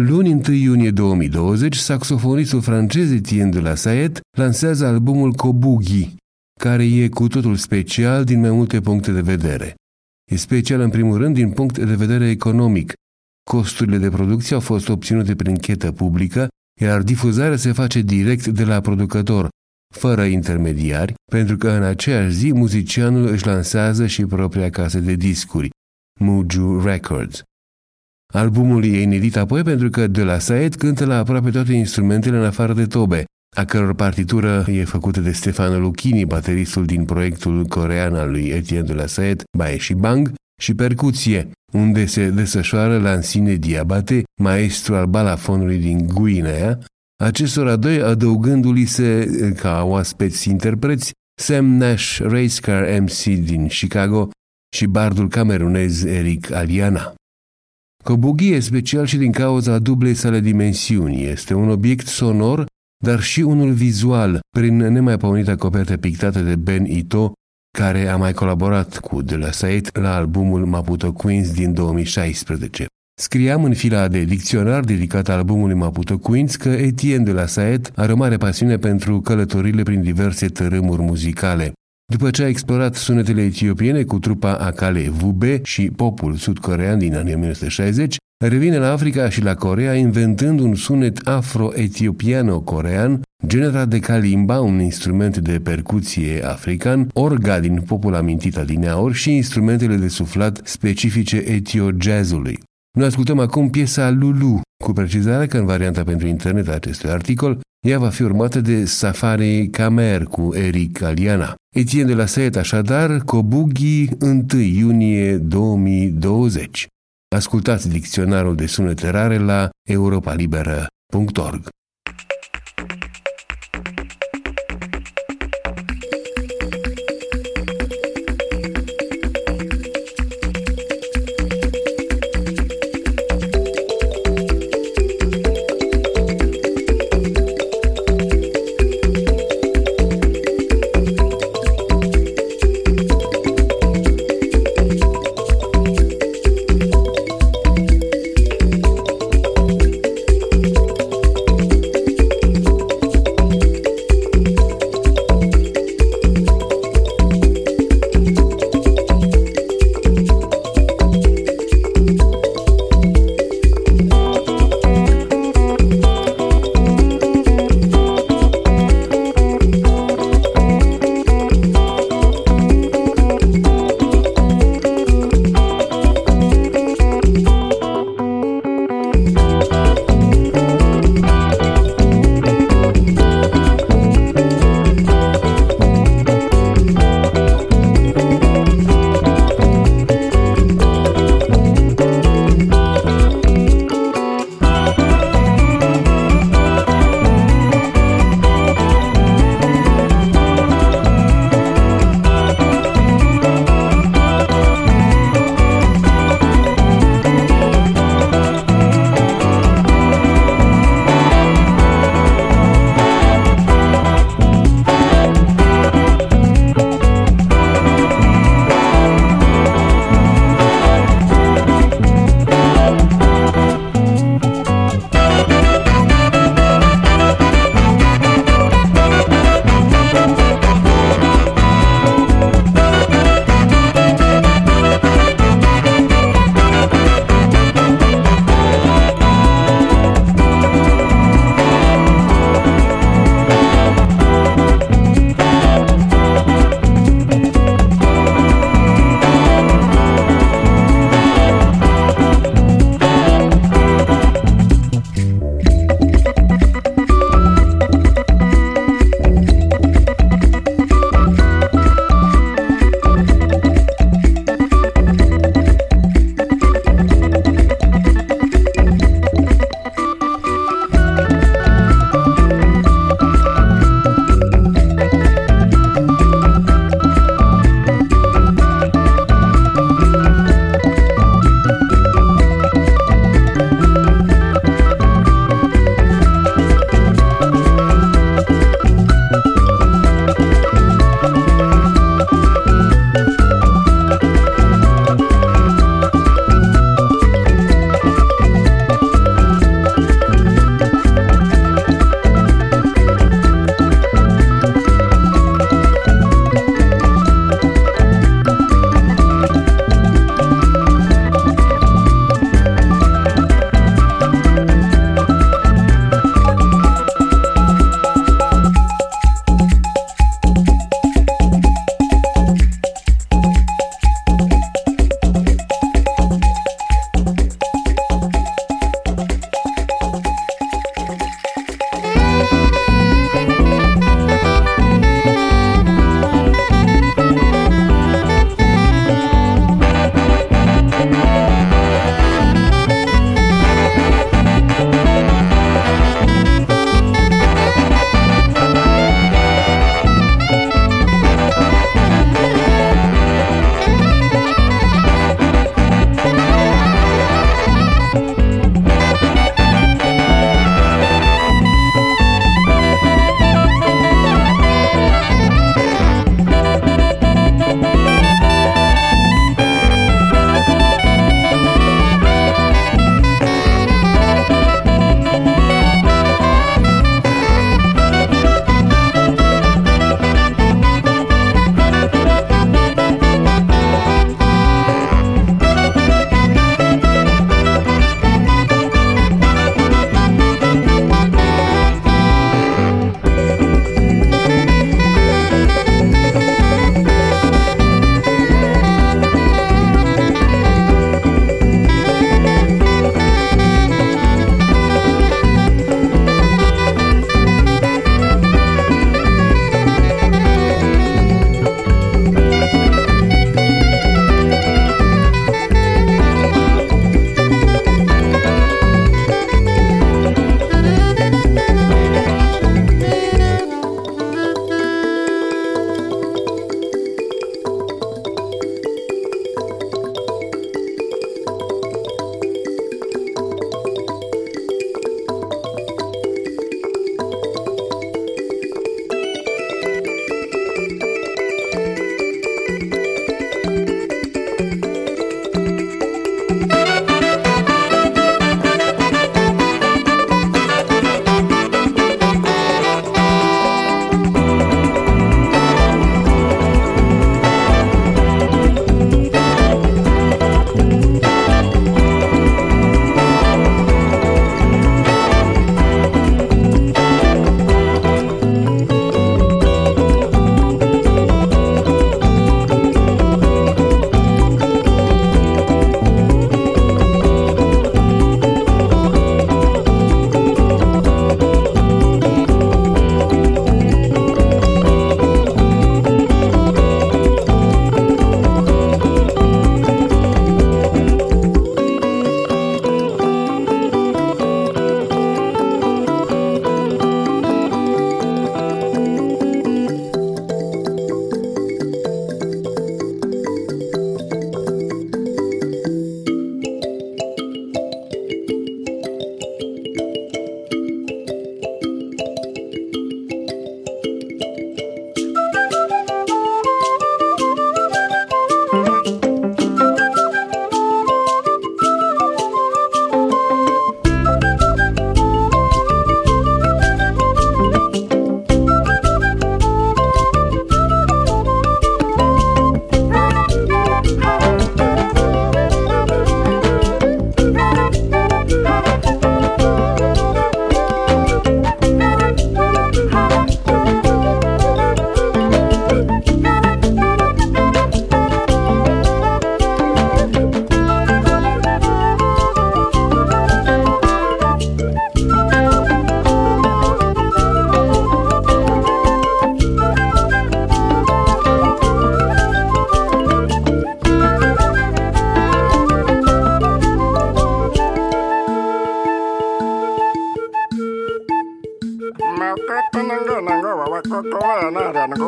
Luni 1 iunie 2020, saxofonistul francez Etienne de la Sayet lansează albumul Kobugi, care e cu totul special din mai multe puncte de vedere. E special în primul rând din punct de vedere economic. Costurile de producție au fost obținute prin chetă publică, iar difuzarea se face direct de la producător, fără intermediari, pentru că în aceeași zi muzicianul își lansează și propria casă de discuri, Muju Records. Albumul e inedit apoi pentru că de la Saed cântă la aproape toate instrumentele în afară de tobe, a căror partitură e făcută de Stefano Lucchini, bateristul din proiectul corean al lui Etienne de la Saed, Bae și Bang, și percuție, unde se desfășoară Lansine Diabate, maestru al balafonului din Guinea, acestora doi adăugându-li se ca oaspeți interpreți Sam Nash, Racecar MC din Chicago și bardul camerunez Eric Aliana. Kobugi e special și din cauza dublei sale dimensiuni. Este un obiect sonor, dar și unul vizual, prin nemaipomenita copertă pictată de Ben Ito, care a mai colaborat cu De La Saet la albumul Maputo Queens din 2016. Scriam în fila de dicționar dedicat albumului Maputo Queens că Etienne de la Saet are o mare pasiune pentru călătorile prin diverse tărâmuri muzicale. După ce a explorat sunetele etiopiene cu trupa Akale Vube și popul sud-corean din anii 1960, revine la Africa și la Corea inventând un sunet afro-etiopiano-corean generat de kalimba, un instrument de percuție african, orga din popul amintit adineaori și instrumentele de suflat specifice etio-jazzului. Noi ascultăm acum piesa Lulu, cu precizarea că în varianta pentru internet a acestui articol, ea va fi urmată de Safari Camer cu Eric Aliana. Etienne de la Saet, așadar, Kobugi 1 iunie 2020. Ascultați dicționarul de sunete rare la europalibera.org.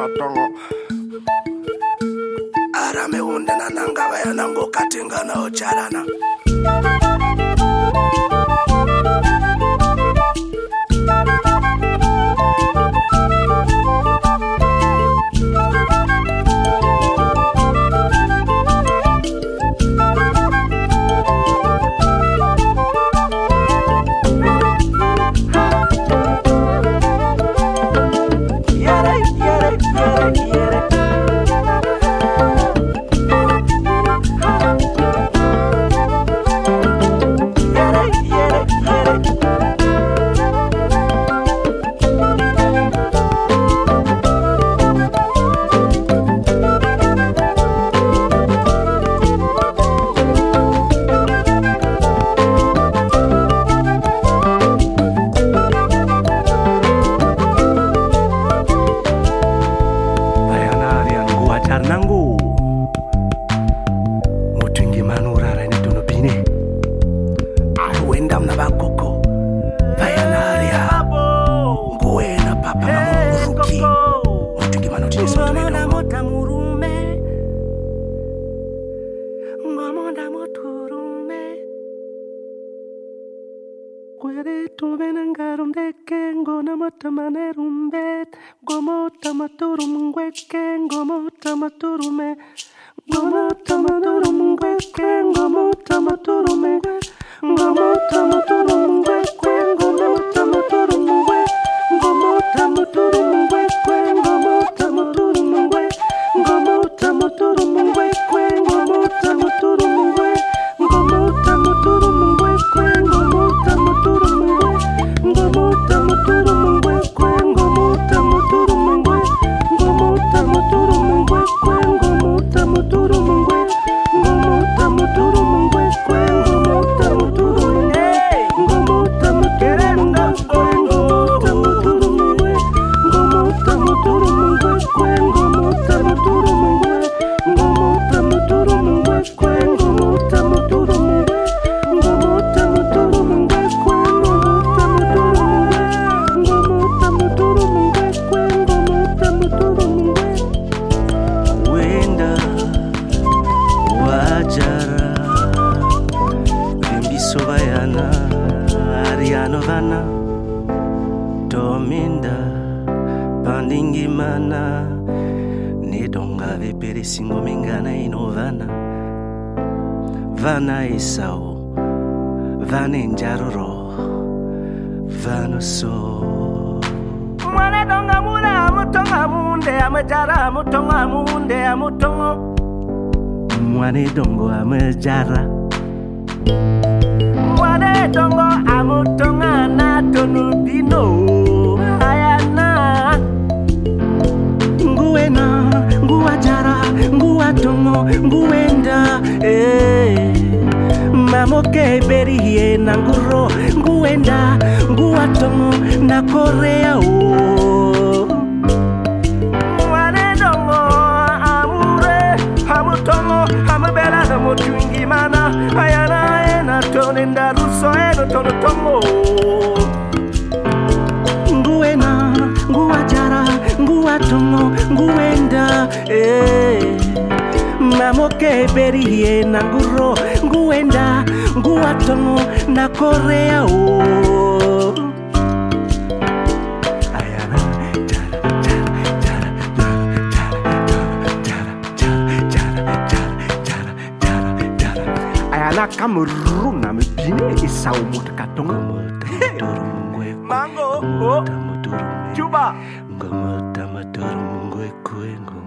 wa tɔngɔ adamewundena nangabayanango katingana o jarana 가롬대깬고 나못하마네 룸벳 고모타마뚜룸괴깬 고모타마뚜룸에 고모타마뚜룸괴깬 고모타마뚜룸에 고모타마뚜룸괴깬 고모타마뚜룸괴 고모타마뚜룸괴깬 고모타마뚜룸괴 고모타마뚜룸괴깬 고모타마뚜룸 nidonga vipirisingomingana ino vana. Vana isao vane njaruro mwana donga muna amutonga munde amujara amutonga munde amutongo. Mwana dongo amujara Mwana dongo amutonga na bino na nguro nguenda nguwatongo na korea o mwanedongo amure hamutongo hamubela hamutwingimana ayanae na tonenda ruso eno tonotongo nguena nguwajara nguwatongo nguenda eh. mamokeberiye na nguro nguenda nguwa tongo na korea o ayana cameroun ame guinée e sao moto ka tongo mango oh. cuba ngomotamatoro mungwe kuengo